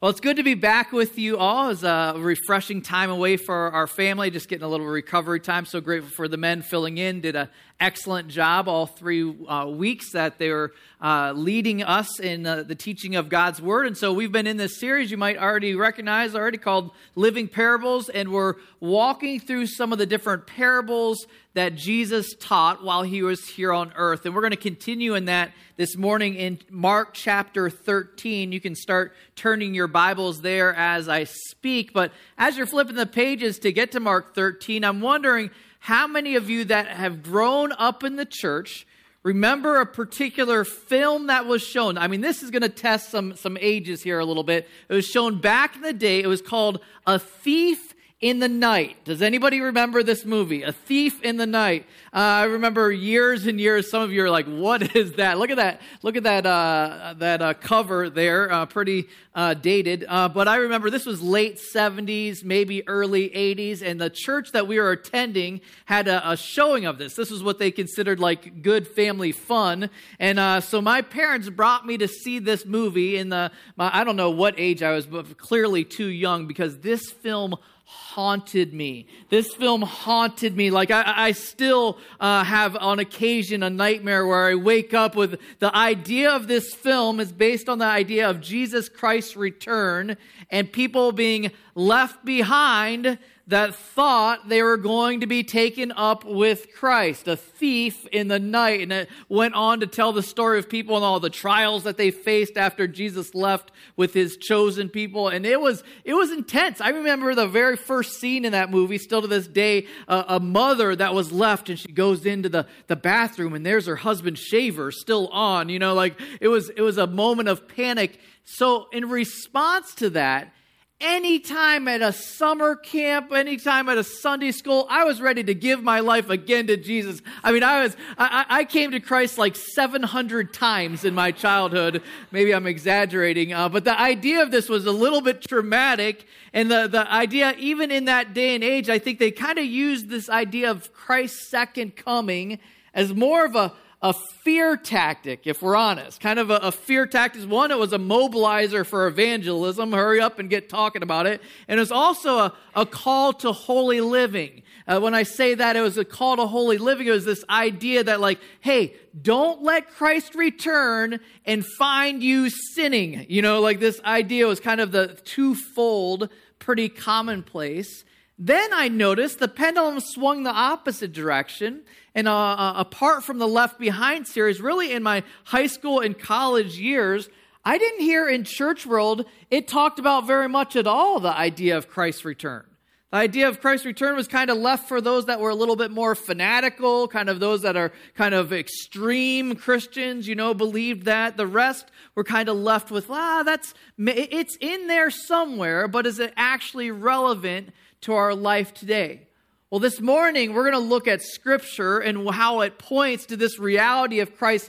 Well, it's good to be back with you all. It's a refreshing time away for our family, just getting a little recovery time. So grateful for the men filling in. Did a excellent job all three uh, weeks that they were uh, leading us in uh, the teaching of God's Word. And so we've been in this series you might already recognize already called Living Parables. And we're walking through some of the different parables that Jesus taught while he was here on earth. And we're going to continue in that this morning in Mark chapter 13. You can start turning your Bibles there as I speak. But as you're flipping the pages to get to Mark 13, I'm wondering how many of you that have grown up in the church remember a particular film that was shown? I mean, this is going to test some, some ages here a little bit. It was shown back in the day. It was called A Thief in the Night. Does anybody remember this movie? A Thief in the Night. Uh, I remember years and years. Some of you are like, "What is that?" Look at that! Look at that! Uh, that uh, cover there, uh, pretty uh, dated. Uh, but I remember this was late '70s, maybe early '80s, and the church that we were attending had a, a showing of this. This was what they considered like good family fun, and so my parents brought me to see this movie. In the my, I don't know what age I was, but clearly too young because this film haunted me. This film haunted me. Like I, I still uh, have on occasion a nightmare where I wake up with the idea of this film is based on the idea of Jesus Christ's return and people being left behind that thought they were going to be taken up with Christ, a thief in the night. And it went on to tell the story of people and all the trials that they faced after Jesus left with his chosen people. And it was, it was intense. I remember the very first scene in that movie, still to this day, uh, a mother that was left and she goes into the, the bathroom and there's her husband's shaver still on. You know, like it was, it was a moment of panic. So in response to that, anytime at a summer camp, anytime at a Sunday school, I was ready to give my life again to Jesus. I mean, I was, I, I came to Christ like 700 times in my childhood. Maybe I'm exaggerating, uh, but the idea of this was a little bit traumatic. And the, the idea, even in that day and age, I think they kind of used this idea of Christ's second coming as more of a, a fear tactic, if we're honest. Kind of a, a, fear tactic. One, it was a mobilizer for evangelism. Hurry up and get talking about it. And it was also a, a call to holy living. Uh, when I say that, it was a call to holy living. It was this idea that, like, hey, don't let Christ return and find you sinning. You know, like this idea was kind of the twofold, pretty commonplace. Then I noticed the pendulum swung the opposite direction. And uh, uh, apart from the Left Behind series, really in my high school and college years, I didn't hear in church world it talked about very much at all the idea of Christ's return. The idea of Christ's return was kind of left for those that were a little bit more fanatical, kind of those that are kind of extreme Christians, you know, believed that. The rest were kind of left with, ah, that's, it's in there somewhere, but is it actually relevant to our life today? Well, this morning we're going to look at Scripture and how it points to this reality of Christ's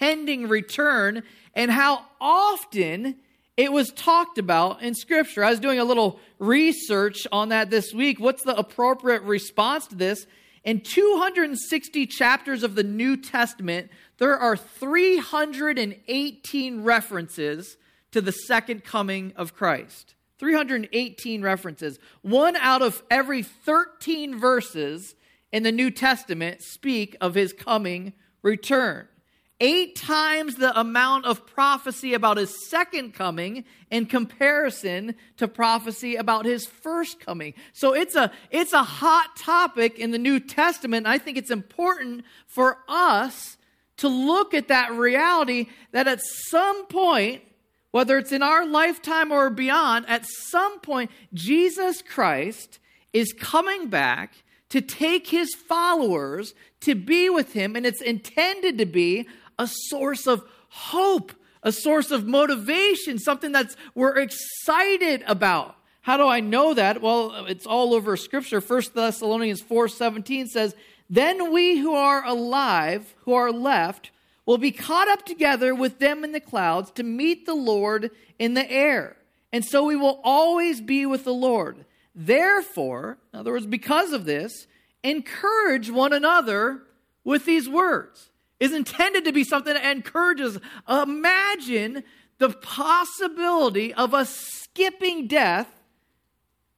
pending return and how often it was talked about in Scripture. I was doing a little research on that this week. What's the appropriate response to this? In 260 chapters of the New Testament, there are 318 references to the second coming of Christ. 318 references. One out of every 13 verses in the New Testament speak of his coming return. Eight times the amount of prophecy about his second coming in comparison to prophecy about his first coming. So it's a, it's a hot topic in the New Testament. I think it's important for us to look at that reality that at some point whether it's in our lifetime or beyond, at some point, Jesus Christ is coming back to take his followers to be with him, and it's intended to be a source of hope, a source of motivation, something that's we're excited about. How do I know that? Well, it's all over scripture. 1 Thessalonians 4:17 says, "Then we who are alive, who are left, will be caught up together with them in the clouds to meet the Lord in the air. And so we will always be with the Lord. Therefore, in other words, because of this, encourage one another with these words. Is intended to be something that encourages. Imagine the possibility of us skipping death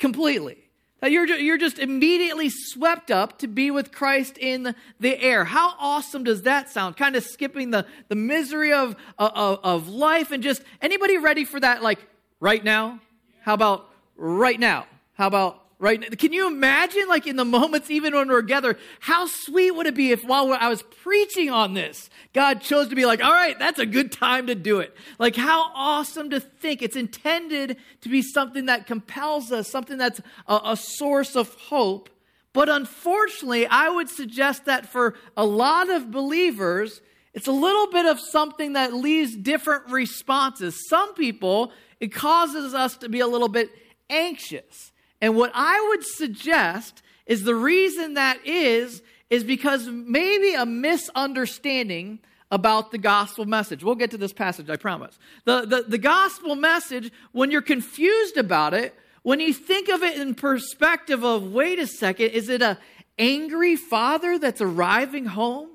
completely. That you're, you're just immediately swept up to be with Christ in the air. How awesome does that sound? Kind of skipping the, the misery of, of, of life and just anybody ready for that, like right now? How about right now? How about right? Can you imagine, like in the moments, even when we're together, how sweet would it be if while I was preaching on this, God chose to be like, all right, that's a good time to do it. Like, how awesome to think it's intended to be something that compels us, something that's a, a source of hope. But unfortunately, I would suggest that for a lot of believers, it's a little bit of something that leaves different responses. Some people, it causes us to be a little bit anxious. And what I would suggest is the reason that is, is because maybe a misunderstanding about the gospel message. We'll get to this passage, I promise. The, the, the gospel message, when you're confused about it, when you think of it in perspective of, wait a second, is it a angry father that's arriving home?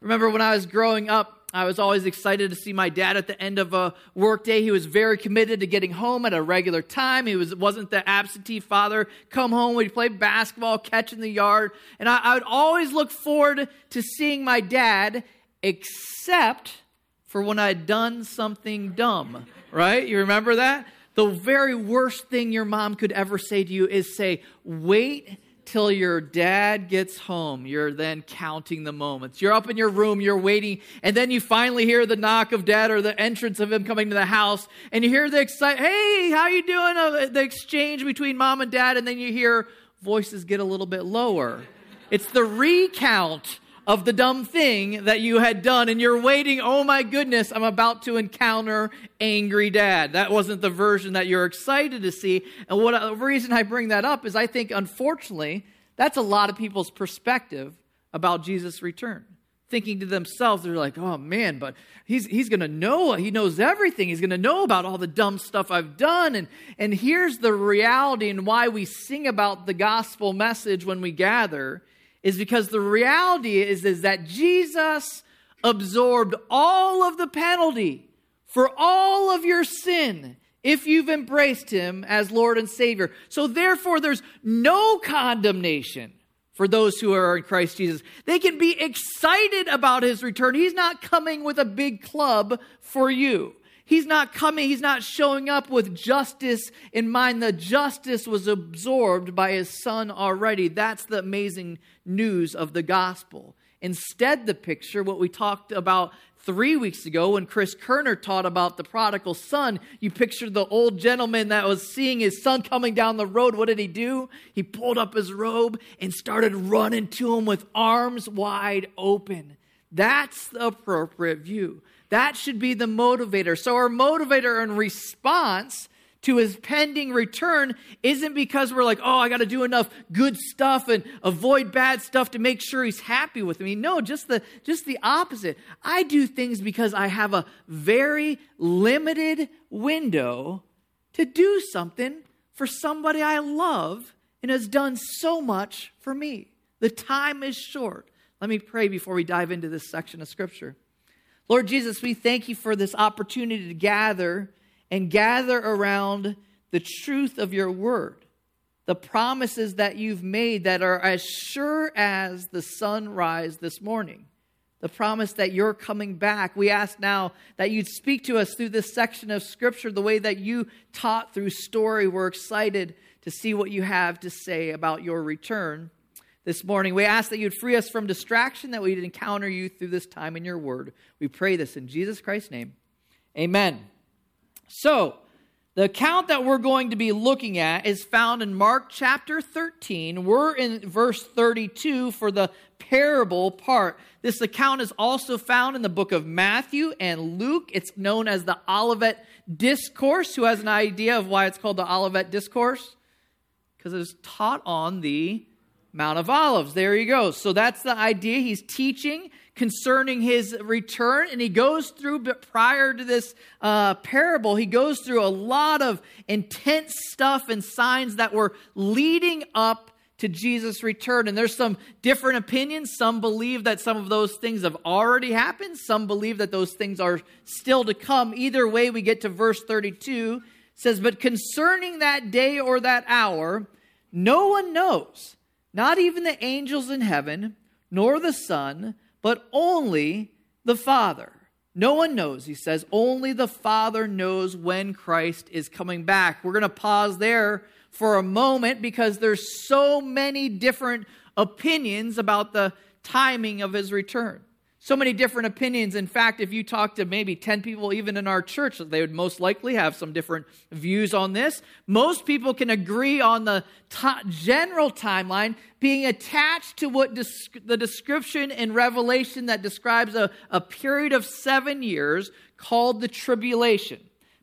Remember when I was growing up, I was always excited to see my dad at the end of a workday. He was very committed to getting home at a regular time. He was, wasn't the absentee father. Come home, we'd play basketball, catch in the yard. And I, I would always look forward to seeing my dad, except for when I'd done something dumb, right? You remember that? The very worst thing your mom could ever say to you is say, wait till your dad gets home. You're then counting the moments. You're up in your room, you're waiting, and then you finally hear the knock of dad or the entrance of him coming to the house, and you hear the excite, hey, how you doing? Uh, the exchange between mom and dad, and then you hear voices get a little bit lower. It's the recount of the dumb thing that you had done, and you're waiting, oh my goodness, I'm about to encounter angry dad. That wasn't the version that you're excited to see. And what the reason I bring that up is I think, unfortunately, that's a lot of people's perspective about Jesus' return. Thinking to themselves, they're like, oh man, but he's, he's going to know, he knows everything. He's going to know about all the dumb stuff I've done. And, and here's the reality and why we sing about the gospel message when we gather is because the reality is, is that Jesus absorbed all of the penalty for all of your sin if you've embraced him as Lord and Savior. So therefore, there's no condemnation for those who are in Christ Jesus. They can be excited about his return. He's not coming with a big club for you. He's not coming, he's not showing up with justice in mind. The justice was absorbed by his son already. That's the amazing news of the gospel. Instead, the picture, what we talked about three weeks ago when Chris Kerner taught about the prodigal son, you pictured the old gentleman that was seeing his son coming down the road. What did he do? He pulled up his robe and started running to him with arms wide open. That's the appropriate view. That should be the motivator. So, our motivator in response to his pending return isn't because we're like, oh, I got to do enough good stuff and avoid bad stuff to make sure he's happy with me. No, just the just the opposite. I do things because I have a very limited window to do something for somebody I love and has done so much for me. The time is short. Let me pray before we dive into this section of scripture. Lord Jesus, we thank you for this opportunity to gather and gather around the truth of your word, the promises that you've made that are as sure as the sunrise this morning, the promise that you're coming back. We ask now that you'd speak to us through this section of scripture the way that you taught through story. We're excited to see what you have to say about your return this morning. We ask that you'd free us from distraction, that we'd encounter you through this time in your word. We pray this in Jesus Christ's name. Amen. So, the account that we're going to be looking at is found in Mark chapter 13. We're in verse 32 for the parable part. This account is also found in the book of Matthew and Luke. It's known as the Olivet Discourse. Who has an idea of why it's called the Olivet Discourse? Because it was taught on the Mount of Olives. There he goes. So that's the idea. He's teaching concerning his return, and he goes through, but prior to this uh, parable, he goes through a lot of intense stuff and signs that were leading up to Jesus' return. And there's some different opinions. Some believe that some of those things have already happened, some believe that those things are still to come. Either way, we get to verse 32 says, But concerning that day or that hour, no one knows, not even the angels in heaven, nor the Son, but only the Father. No one knows, he says. Only the Father knows when Christ is coming back. We're going to pause there for a moment because there's so many different opinions about the timing of his return. So many different opinions. In fact, if you talk to maybe 10 people, even in our church, they would most likely have some different views on this. Most people can agree on the t- general timeline being attached to what the description in Revelation that describes a, a period of seven years called the tribulation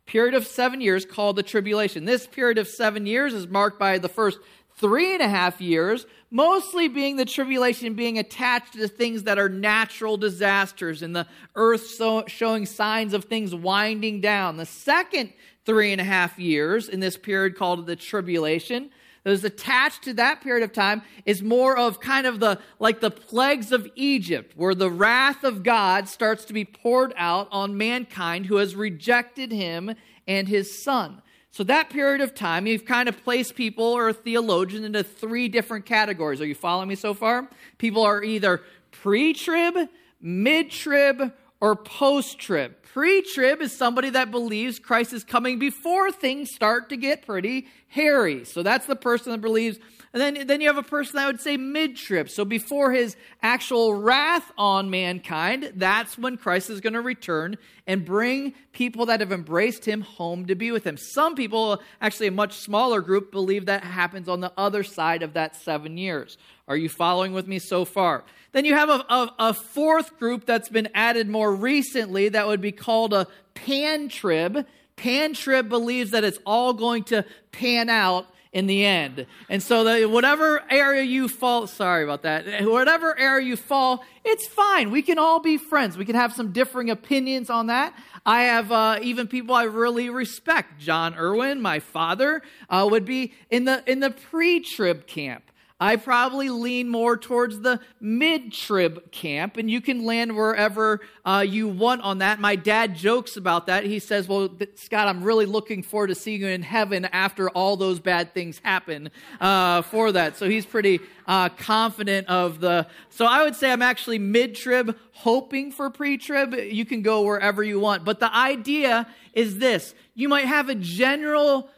period of seven years called the tribulation. This period of seven years is marked by the first three and a half years, mostly being the tribulation being attached to things that are natural disasters and the earth so, showing signs of things winding down. The second three and a half years in this period called the tribulation that is attached to that period of time is more of kind of the like the plagues of Egypt, where the wrath of God starts to be poured out on mankind who has rejected him and his son. So, that period of time, you've kind of placed people or theologians into three different categories. Are you following me so far? People are either pre trib, mid trib, or post trib. Pre trib is somebody that believes Christ is coming before things start to get pretty hairy. So that's the person that believes. And then, then you have a person that would say mid trib. So before his actual wrath on mankind, that's when Christ is going to return and bring people that have embraced him home to be with him. Some people, actually a much smaller group, believe that happens on the other side of that seven years. Are you following with me so far? Then you have a, a, a fourth group that's been added more recently that would be called a pan trib. Pan trib believes that it's all going to pan out in the end. And so that whatever area you fall, sorry about that, whatever area you fall, it's fine. We can all be friends. We can have some differing opinions on that. I have uh, even people I really respect. John Irwin, my father, uh, would be in the in the pre-trib camp. I probably lean more towards the mid trib camp, and you can land wherever uh, you want on that. My dad jokes about that. He says, Well, Scott, I'm really looking forward to seeing you in heaven after all those bad things happen uh, for that. So he's pretty uh, confident of the. So I would say I'm actually mid trib, hoping for pre trib. You can go wherever you want. But the idea is this you might have a general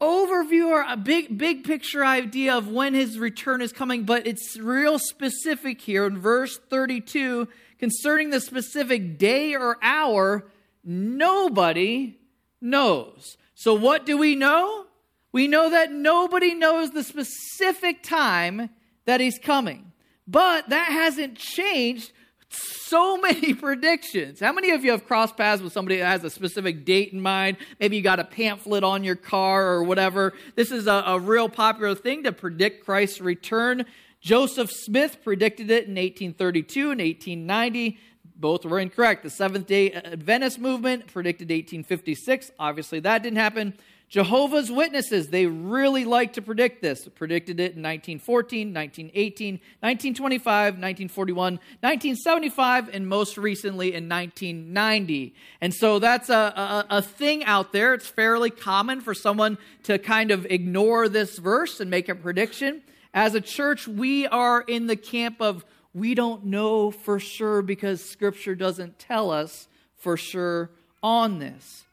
overview or a big big picture idea of when his return is coming but it's real specific here. In verse 32 concerning the specific day or hour nobody knows. So what do we know? We know that nobody knows the specific time that he's coming. But that hasn't changed so many predictions. How many of you have crossed paths with somebody that has a specific date in mind? Maybe you got a pamphlet on your car or whatever. This is a, a real popular thing to predict Christ's return. Joseph Smith predicted it in 1832 and 1890. Both were incorrect. The Seventh day Adventist movement predicted 1856. Obviously, that didn't happen. Jehovah's Witnesses, they really like to predict this. Predicted it in 1914, 1918, 1925, 1941, 1975, and most recently in 1990. And so that's a, a, a, thing out there. It's fairly common for someone to kind of ignore this verse and make a prediction. As a church, we are in the camp of we don't know for sure because Scripture doesn't tell us for sure on this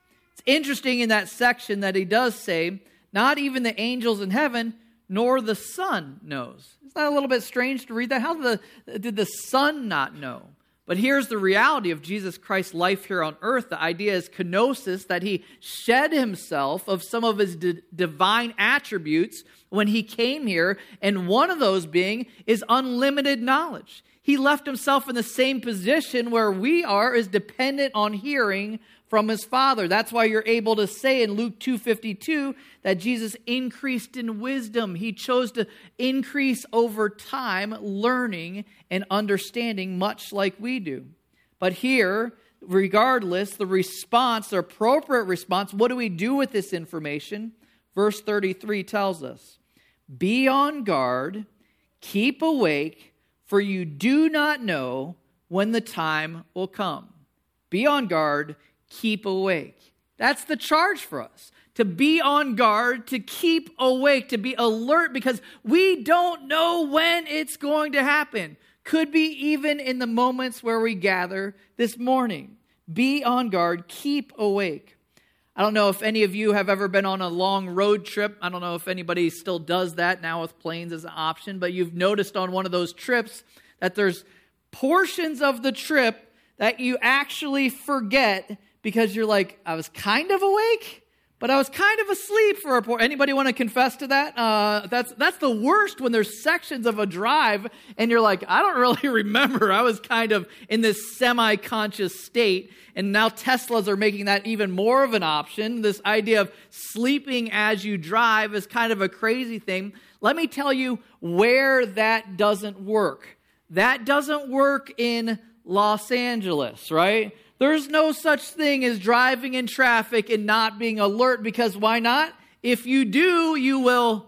interesting in that section that he does say, not even the angels in heaven nor the Son knows. Isn't that a little bit strange to read that? How did the, did the Son not know? But here's the reality of Jesus Christ's life here on earth. The idea is kenosis, that he shed himself of some of his d- divine attributes when he came here, and one of those being is unlimited knowledge. He left himself in the same position where we are, is dependent on hearing from his father. That's why you're able to say in Luke 2:52 that Jesus increased in wisdom. He chose to increase over time learning and understanding much like we do. But here, regardless, the response, the appropriate response, what do we do with this information? Verse 33 tells us, Be on guard, keep awake, for you do not know when the time will come. Be on guard, keep awake. That's the charge for us to be on guard, to keep awake, to be alert because we don't know when it's going to happen. Could be even in the moments where we gather this morning. Be on guard, keep awake. I don't know if any of you have ever been on a long road trip. I don't know if anybody still does that now with planes as an option, but you've noticed on one of those trips that there's portions of the trip that you actually forget because you're like, I was kind of awake, but I was kind of asleep for a point. Anybody want to confess to that? Uh, that's that's the worst when there's sections of a drive and you're like, I don't really remember. I was kind of in this semi-conscious state, and now Teslas are making that even more of an option. This idea of sleeping as you drive is kind of a crazy thing. Let me tell you where that doesn't work. That doesn't work in Los Angeles, right? There's no such thing as driving in traffic and not being alert because why not? If you do, you will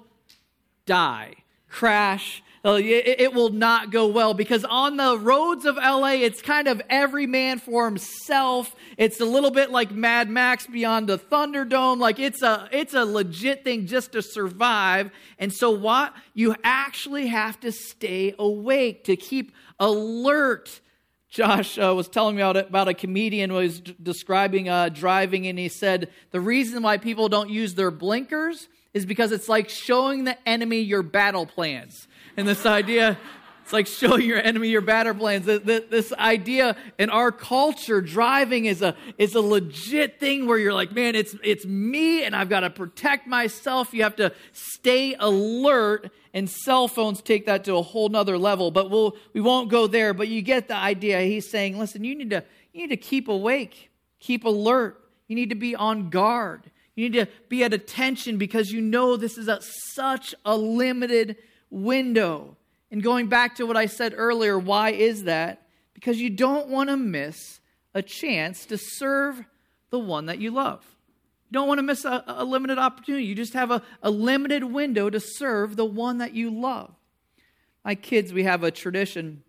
die, crash. Uh, it will not go well because on the roads of LA, it's kind of every man for himself. It's a little bit like Mad Max Beyond the Thunderdome. Like it's a it's a legit thing just to survive. And so what? You actually have to stay awake to keep alert Josh uh, was telling me about, about a comedian who was d- describing uh, driving, and he said the reason why people don't use their blinkers is because it's like showing the enemy your battle plans. And this idea it's like showing your enemy your battle plans. This idea in our culture, driving is a is a legit thing where you're like, man, it's it's me, and I've got to protect myself. You have to stay alert, and cell phones take that to a whole nother level. But we'll we won't go there. But you get the idea. He's saying, listen, you need to you need to keep awake, keep alert. You need to be on guard. You need to be at attention because you know this is a, such a limited window. And going back to what I said earlier, why is that? Because you don't want to miss a chance to serve the one that you love. You don't want to miss a, a limited opportunity. You just have a, a limited window to serve the one that you love. My kids, we have a tradition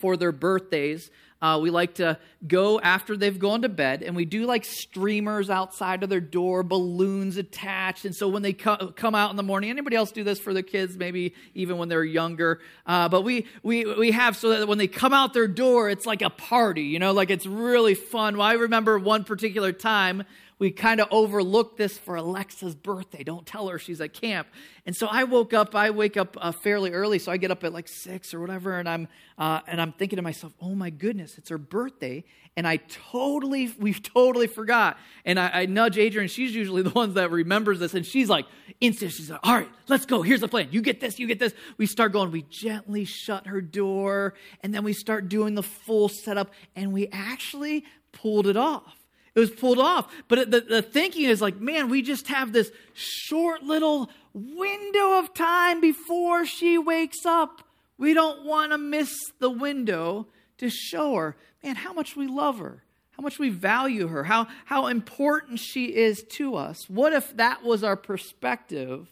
for their birthdays uh, we like to go after they've gone to bed, and we do like streamers outside of their door, balloons attached. And so when they co- come out in the morning, anybody else do this for their kids? Maybe even when they're younger. Uh, but we we we have so that when they come out their door, it's like a party. You know, like it's really fun. Well, I remember one particular time we kind of overlooked this for Alexa's birthday. Don't tell her she's at camp. And so I woke up. I wake up uh, fairly early, so I get up at like six or whatever, and I'm uh, and I'm thinking to myself, "Oh my goodness, it's her birthday!" And I totally, we've totally forgot. And I, I nudge Adrian. She's usually the ones that remembers this, and she's like, instant. She's like, "All right, let's go. Here's the plan. You get this. You get this." We start going. We gently shut her door, and then we start doing the full setup, and we actually pulled it off it was pulled off. But the, the thinking is like, man, we just have this short little window of time before she wakes up. We don't want to miss the window to show her, man, how much we love her, how much we value her, how, how important she is to us. What if that was our perspective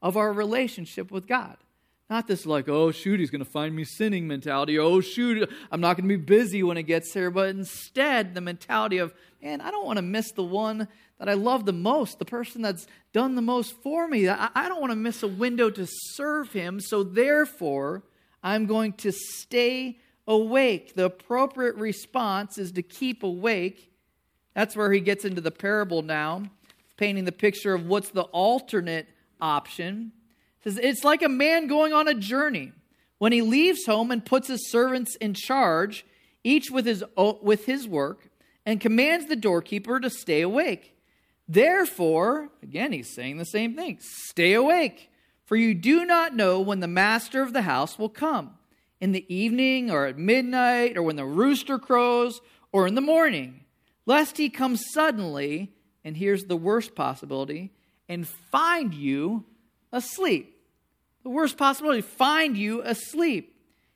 of our relationship with God? Not this like, oh, shoot, he's going to find me sinning mentality. Oh, shoot, I'm not going to be busy when it gets here. But instead, the mentality of, man, I don't want to miss the one that I love the most, the person that's done the most for me. I, I don't want to miss a window to serve him. So therefore, I'm going to stay awake. The appropriate response is to keep awake. That's where he gets into the parable now, painting the picture of what's the alternate option says it's like a man going on a journey. When he leaves home and puts his servants in charge each with his with his work and commands the doorkeeper to stay awake. Therefore again he's saying the same thing stay awake for you do not know when the master of the house will come. In the evening or at midnight or when the rooster crows or in the morning lest he come suddenly and here's the worst possibility and find you asleep. The worst possibility, find you asleep.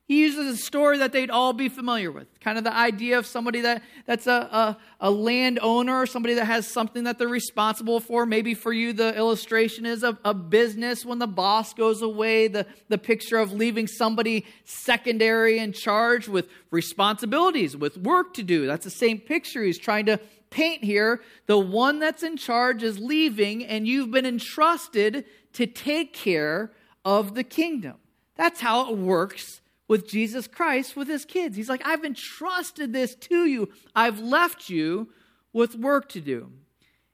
He uses a story that they'd all be familiar with, kind of the idea of somebody that, that's a, a, a landowner, somebody that has something that they're responsible for. Maybe for you, the illustration is a, a business when the boss goes away, the, the picture of leaving somebody secondary in charge with responsibilities, with work to do. That's the same picture he's trying to paint here. The one that's in charge is leaving, and you've been entrusted to take care of the kingdom. That's how it works with Jesus Christ with his kids. He's like, I've entrusted this to you. I've left you with work to do.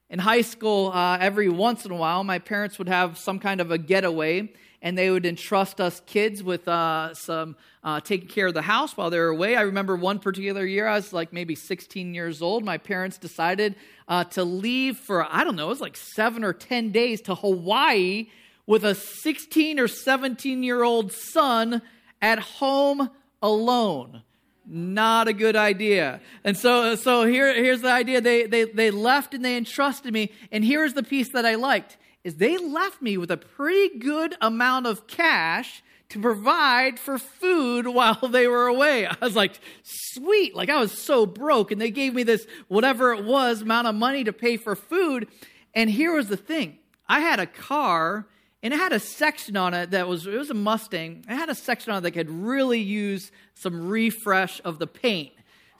In high school, uh, every once in a while, my parents would have some kind of a getaway, and they would entrust us kids with uh, some uh, taking care of the house while they were away. I remember one particular year, I was like maybe 16 years old. My parents decided uh, to leave for, I don't know, it was like seven or 10 days to Hawaii with a 16 or 17 year old son at home alone. Not a good idea. And so, so here, here's the idea. They, they, they left and they entrusted me. And here's the piece that I liked is they left me with a pretty good amount of cash to provide for food while they were away. I was like, sweet. Like I was so broke. And they gave me this, whatever it was, amount of money to pay for food. And here was the thing. I had a car and it had a section on it that was it was a Mustang. It had a section on it that could really use some refresh of the paint.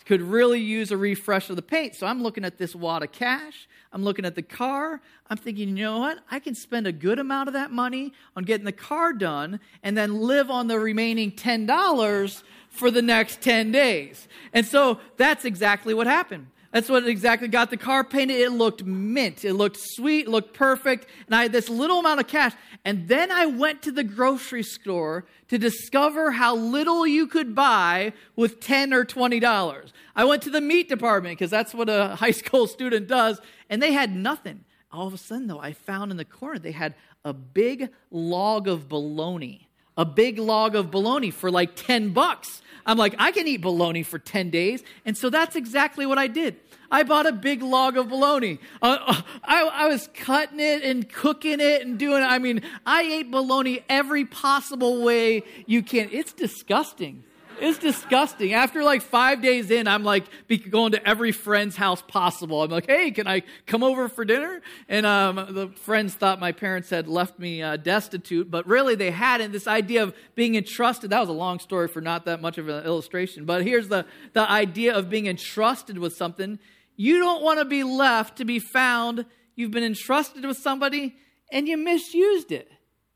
Could really use a refresh of the paint. So I'm looking at this wad of cash. I'm looking at the car. I'm thinking, you know what? I can spend a good amount of that money on getting the car done and then live on the remaining $10 for the next 10 days. And so that's exactly what happened. That's what exactly got the car painted. It looked mint. It looked sweet, looked perfect. And I had this little amount of cash. And then I went to the grocery store to discover how little you could buy with 10 or $20. I went to the meat department because that's what a high school student does. And they had nothing. All of a sudden, though, I found in the corner they had a big log of bologna. A big log of bologna for like 10 bucks. I'm like, I can eat bologna for 10 days. And so that's exactly what I did. I bought a big log of bologna. Uh, uh, I, I was cutting it and cooking it and doing, I mean, I ate bologna every possible way you can. It's disgusting. It's disgusting. After like five days in, I'm like going to every friend's house possible. I'm like, hey, can I come over for dinner? And um, the friends thought my parents had left me uh, destitute, but really they hadn't. This idea of being entrusted, that was a long story for not that much of an illustration. But here's the, the idea of being entrusted with something. You don't want to be left to be found. You've been entrusted with somebody and you misused it.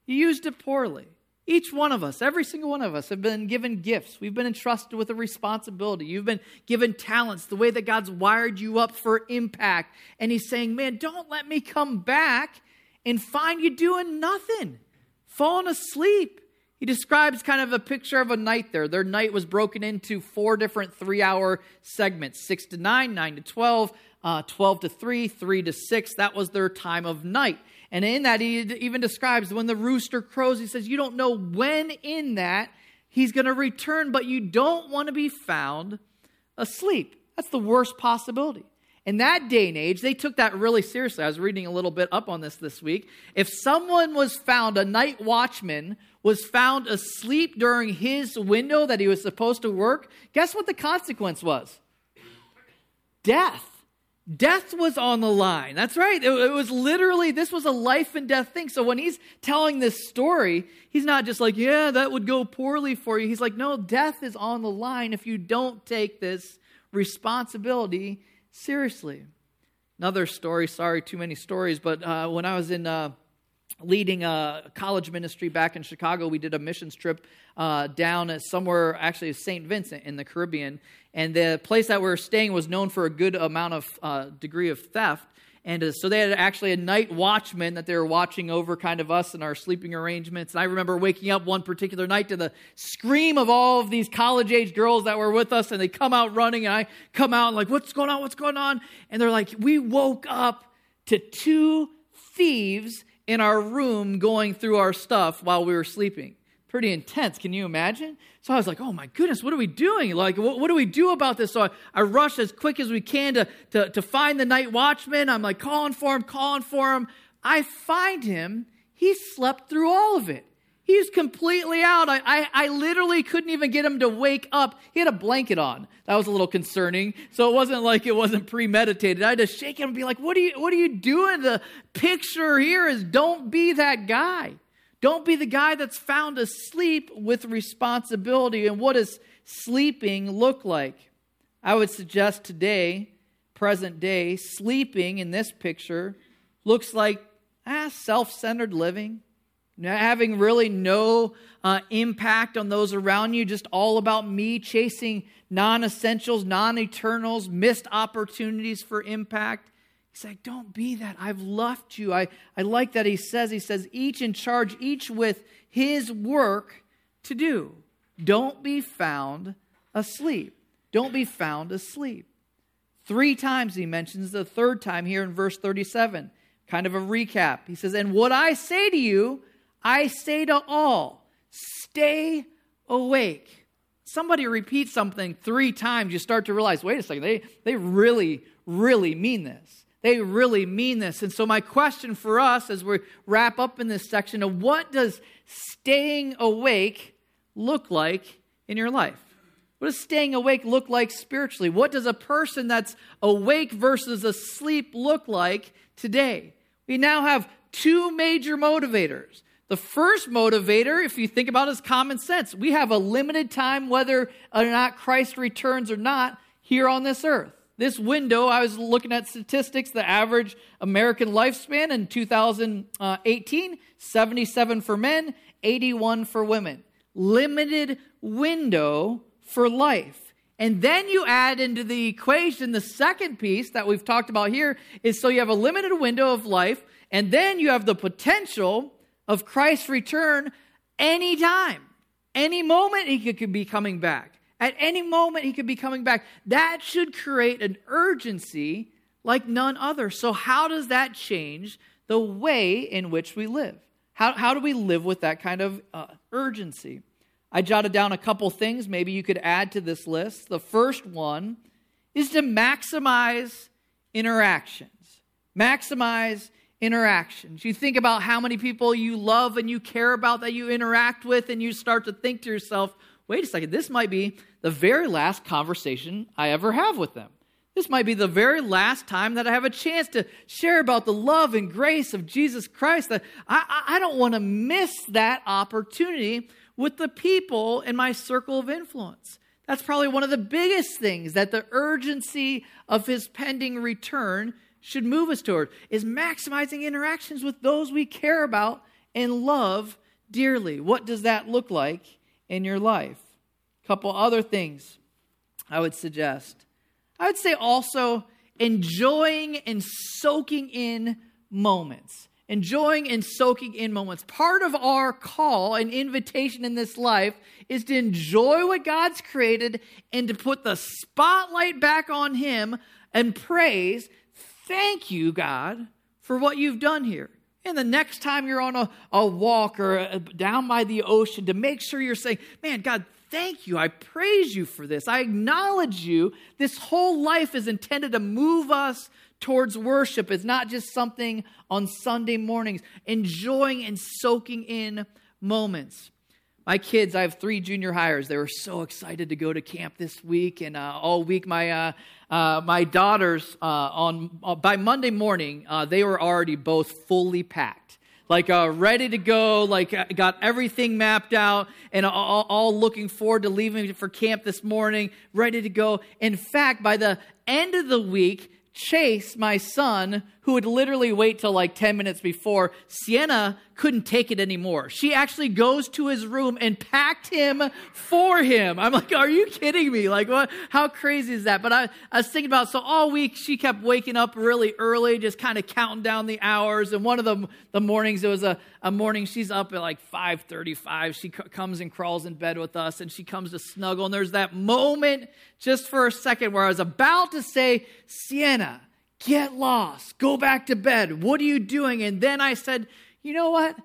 You used it poorly. Each one of us, every single one of us, have been given gifts. We've been entrusted with a responsibility. You've been given talents, the way that God's wired you up for impact. And He's saying, Man, don't let me come back and find you doing nothing, falling asleep. He describes kind of a picture of a night there. Their night was broken into four different three hour segments 6 to 9, 9 to 12, uh, 12 to 3, 3 to 6. That was their time of night. And in that, he even describes when the rooster crows, he says, You don't know when in that he's going to return, but you don't want to be found asleep. That's the worst possibility. In that day and age, they took that really seriously. I was reading a little bit up on this this week. If someone was found, a night watchman was found asleep during his window that he was supposed to work, guess what the consequence was? Death. Death was on the line. That's right. It, it, was literally, this was a life and death thing. So when he's telling this story, he's not just like, yeah, that would go poorly for you. He's like, no, death is on the line if you don't take this responsibility seriously. Another story, sorry, too many stories, but uh, when I was in. Uh, leading a college ministry back in Chicago. We did a missions trip uh, down at somewhere, actually, St. Vincent in the Caribbean. And the place that we were staying was known for a good amount of uh, degree of theft. And uh, so they had actually a night watchman that they were watching over kind of us and our sleeping arrangements. And I remember waking up one particular night to the scream of all of these college age girls that were with us. And they come out running. And I come out and like, what's going on? What's going on? And they're like, we woke up to two thieves in our room going through our stuff while we were sleeping. Pretty intense. Can you imagine? So I was like, oh my goodness, what are we doing? Like, what, what do we do about this? So I, I rush as quick as we can to, to, to find the night watchman. I'm like calling for him, calling for him. I find him. He slept through all of it. He's completely out. I, I, I, literally couldn't even get him to wake up. He had a blanket on. That was a little concerning. So it wasn't like it wasn't premeditated. I had to shake him and be like, what are you, what are you doing? The picture here is don't be that guy. Don't be the guy that's found asleep with responsibility. And what does sleeping look like? I would suggest today, present day, sleeping in this picture looks like ah, self centered living having really no uh, impact on those around you, just all about me, chasing non essentials, non eternals, missed opportunities for impact. He's like, don't be that. I've left you. I, I like that he says, he says, each in charge, each with his work to do. Don't be found asleep. Don't be found asleep. Three times he mentions the third time here in verse 37. Kind of a recap. He says, And what I say to you, I say to all, stay awake. Somebody repeats something three times, you start to realize, wait a second, they, they really, really mean this. They really mean this. And so, my question for us as we wrap up in this section of what does staying awake look like in your life? What does staying awake look like spiritually? What does a person that's awake versus asleep look like today? We now have two major motivators the first motivator, if you think about it, is common sense. We have a limited time, whether or not Christ returns or not, here on this earth. This window, I was looking at statistics, the average American lifespan in 2018 77 for men, 81 for women. Limited window for life. And then you add into the equation the second piece that we've talked about here is so you have a limited window of life, and then you have the potential of Christ's return anytime. Any moment he could be coming back. At any moment he could be coming back. That should create an urgency like none other. So, how does that change the way in which we live? How, how do we live with that kind of uh, urgency? I jotted down a couple things maybe you could add to this list. The first one is to maximize interactions. Maximize interactions. You think about how many people you love and you care about that you interact with, and you start to think to yourself, wait a second, this might be the very last conversation I ever have with them. This might be the very last time that I have a chance to share about the love and grace of Jesus Christ. I, I don't want to miss that opportunity with the people in my circle of influence. That's probably one of the biggest things that the urgency of his pending return should move us toward is maximizing interactions with those we care about and love dearly. What does that look like in your life? A couple other things I would suggest. I would say also enjoying and soaking in moments. Enjoying and soaking in moments. Part of our call and invitation in this life is to enjoy what God's created and to put the spotlight back on Him and praise Thank you, God, for what you've done here. And the next time you're on a, a walk or a, down by the ocean, to make sure you're saying, Man, God, thank you. I praise you for this. I acknowledge you. This whole life is intended to move us towards worship. It's not just something on Sunday mornings, enjoying and soaking in moments. My kids, I have three junior highers. They were so excited to go to camp this week, and uh, all week my uh, uh, my daughters uh, on uh, by Monday morning uh, they were already both fully packed, like ready to go, like got everything mapped out, and all, all looking forward to leaving for camp this morning, ready to go. In fact, by the end of the week, Chase, my son, who would literally wait till like 10 minutes before, Sienna couldn't take it anymore. She actually goes to his room and packed him for him. I'm like, are you kidding me? Like, what? How crazy is that? But I, I was thinking about, so all week she kept waking up really early, just kind of counting down the hours. And one of the, the mornings, it was a, a morning, she's up at like 5.35. She c- comes and crawls in bed with us and she comes to snuggle. And there's that moment just for a second where I was about to say, Sienna, Get lost. Go back to bed. What are you doing? And then I said, You know what?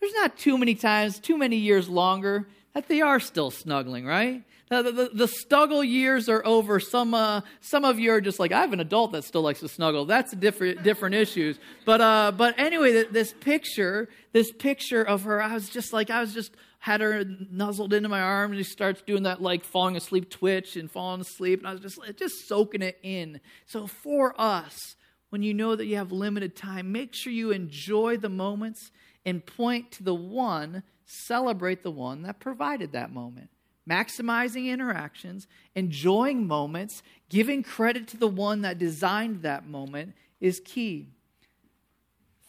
There's not too many times, too many years longer that they are still snuggling, right? The, the, the snuggle years are over. Some, uh, some of you are just like, I have an adult that still likes to snuggle. That's different, different issues. But, uh, but anyway, this picture, this picture of her, I was just like, I was just had her nuzzled into my arm, and she starts doing that like falling asleep twitch and falling asleep. And I was just, just soaking it in. So for us, when you know that you have limited time, make sure you enjoy the moments and point to the one, celebrate the one that provided that moment maximizing interactions, enjoying moments, giving credit to the one that designed that moment is key.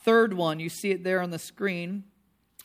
Third one, you see it there on the screen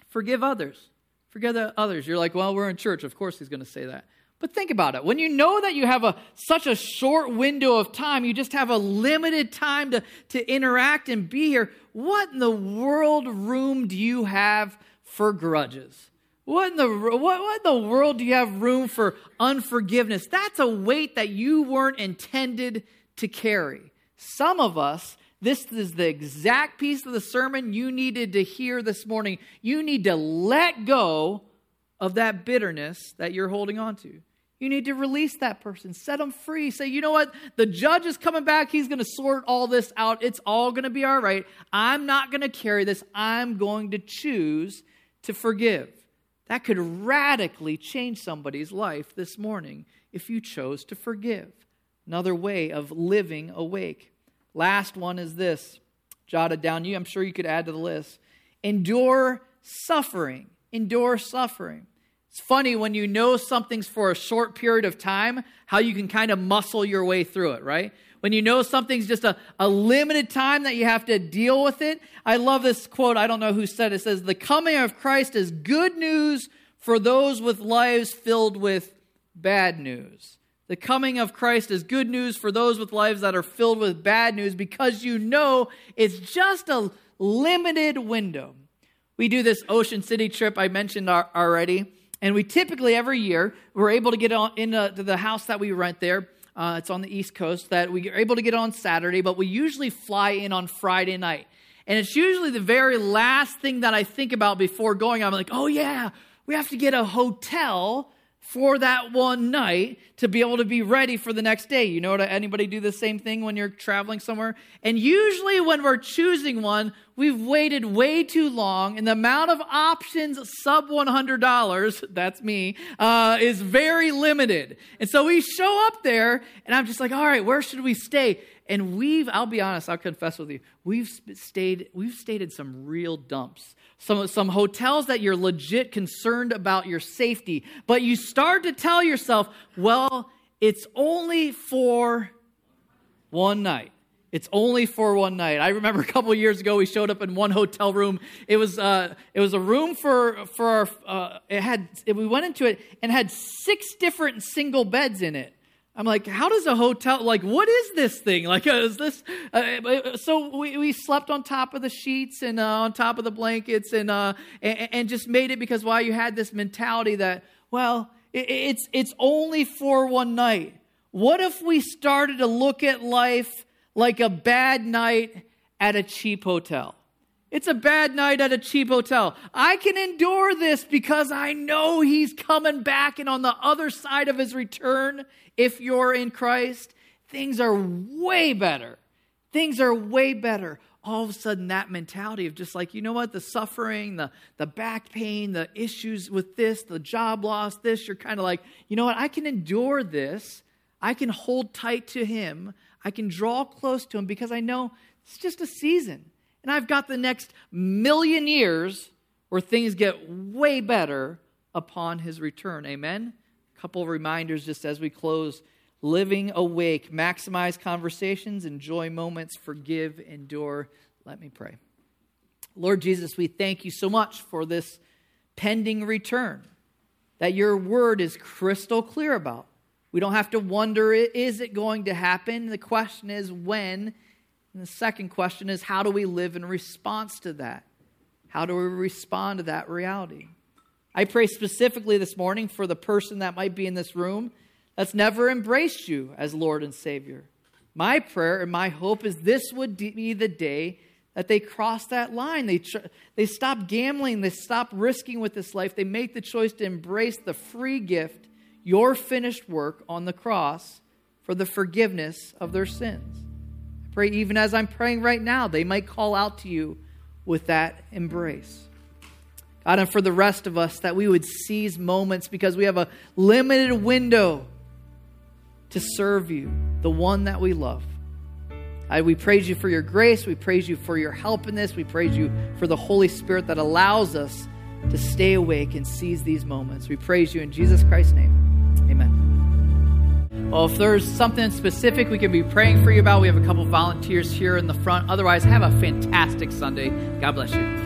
forgive others. Forgive others. You're like, well, we're in church. Of course, he's going to say that. But think about it. When you know that you have a, such a short window of time, you just have a limited time to, to interact and be here, what in the world room do you have for grudges? What in, the, what, what in the world do you have room for unforgiveness? That's a weight that you weren't intended to carry. Some of us, this is the exact piece of the sermon you needed to hear this morning. You need to let go of that bitterness that you're holding on to. You need to release that person, set them free. Say, you know what? The judge is coming back. He's going to sort all this out. It's all going to be all right. I'm not going to carry this. I'm going to choose to forgive. That could radically change somebody's life this morning if you chose to forgive. Another way of living awake. Last one is this jotted down you. I'm sure you could add to the list. Endure suffering. Endure suffering. It's funny when you know something's for a short period of time, how you can kind of muscle your way through it, right? when you know something's just a, a limited time that you have to deal with it. I love this quote. I don't know who said it. It says, The coming of Christ is good news for those with lives filled with bad news. The coming of Christ is good news for those with lives that are filled with bad news because you know it's just a limited window. We do this Ocean City trip I mentioned already, and we typically every year we're able to get into the house that we rent there uh, it's on the East Coast that we are able to get on Saturday, but we usually fly in on Friday night. And it's usually the very last thing that I think about before going. I'm like, oh, yeah, we have to get a hotel for that one night to be able to be ready for the next day. You know, anybody do the same thing when you're traveling somewhere? And usually when we're choosing one, we've waited way too long, and the amount of options sub $100, that's me, uh, is very limited. And so we show up there, and I'm just like, all right, where should we stay? And we've, I'll be honest, I'll confess with you, we've stayed, we've stayed in some real dumps some, some hotels that you're legit concerned about your safety, but you start to tell yourself, well, it's only for one night. It's only for one night. I remember a couple years ago, we showed up in one hotel room. It was uh, it was a room for for our. Uh, it had we went into it and had six different single beds in it. I'm like, how does a hotel, like, what is this thing? Like, uh, is this, uh, uh, so we, we slept on top of the sheets and uh, on top of the blankets and, uh, and, and, just made it because, while you had this mentality that, well, it, it's, it's only for one night. What if we started to look at life like a bad night at a cheap hotel? It's a bad night at a cheap hotel. I can endure this because I know he's coming back, and on the other side of his return, if you're in Christ, things are way better. Things are way better. All of a sudden, that mentality of just like, you know what, the suffering, the, the back pain, the issues with this, the job loss, this, you're kind of like, you know what, I can endure this. I can hold tight to him. I can draw close to him because I know it's just a season. And I've got the next million years where things get way better upon his return. Amen? Couple of reminders just as we close. Living awake, maximize conversations, enjoy moments, forgive, endure. Let me pray. Lord Jesus, we thank you so much for this pending return that your word is crystal clear about. We don't have to wonder, is it going to happen? The question is when. And the second question is, how do we live in response to that? How do we respond to that reality? I pray specifically this morning for the person that might be in this room that's never embraced you as Lord and Savior. My prayer and my hope is this would be the day that they cross that line. They, tr- they stop gambling, they stop risking with this life, they make the choice to embrace the free gift your finished work on the cross for the forgiveness of their sins. I pray, even as I'm praying right now, they might call out to you with that embrace. God, and for the rest of us, that we would seize moments because we have a limited window to serve you, the one that we love. I, we praise you for your grace. We praise you for your help in this. We praise you for the Holy Spirit that allows us to stay awake and seize these moments. We praise you in Jesus Christ's name. Amen. Well, if there's something specific we can be praying for you about, we have a couple volunteers here in the front. Otherwise, have a fantastic Sunday. God bless you.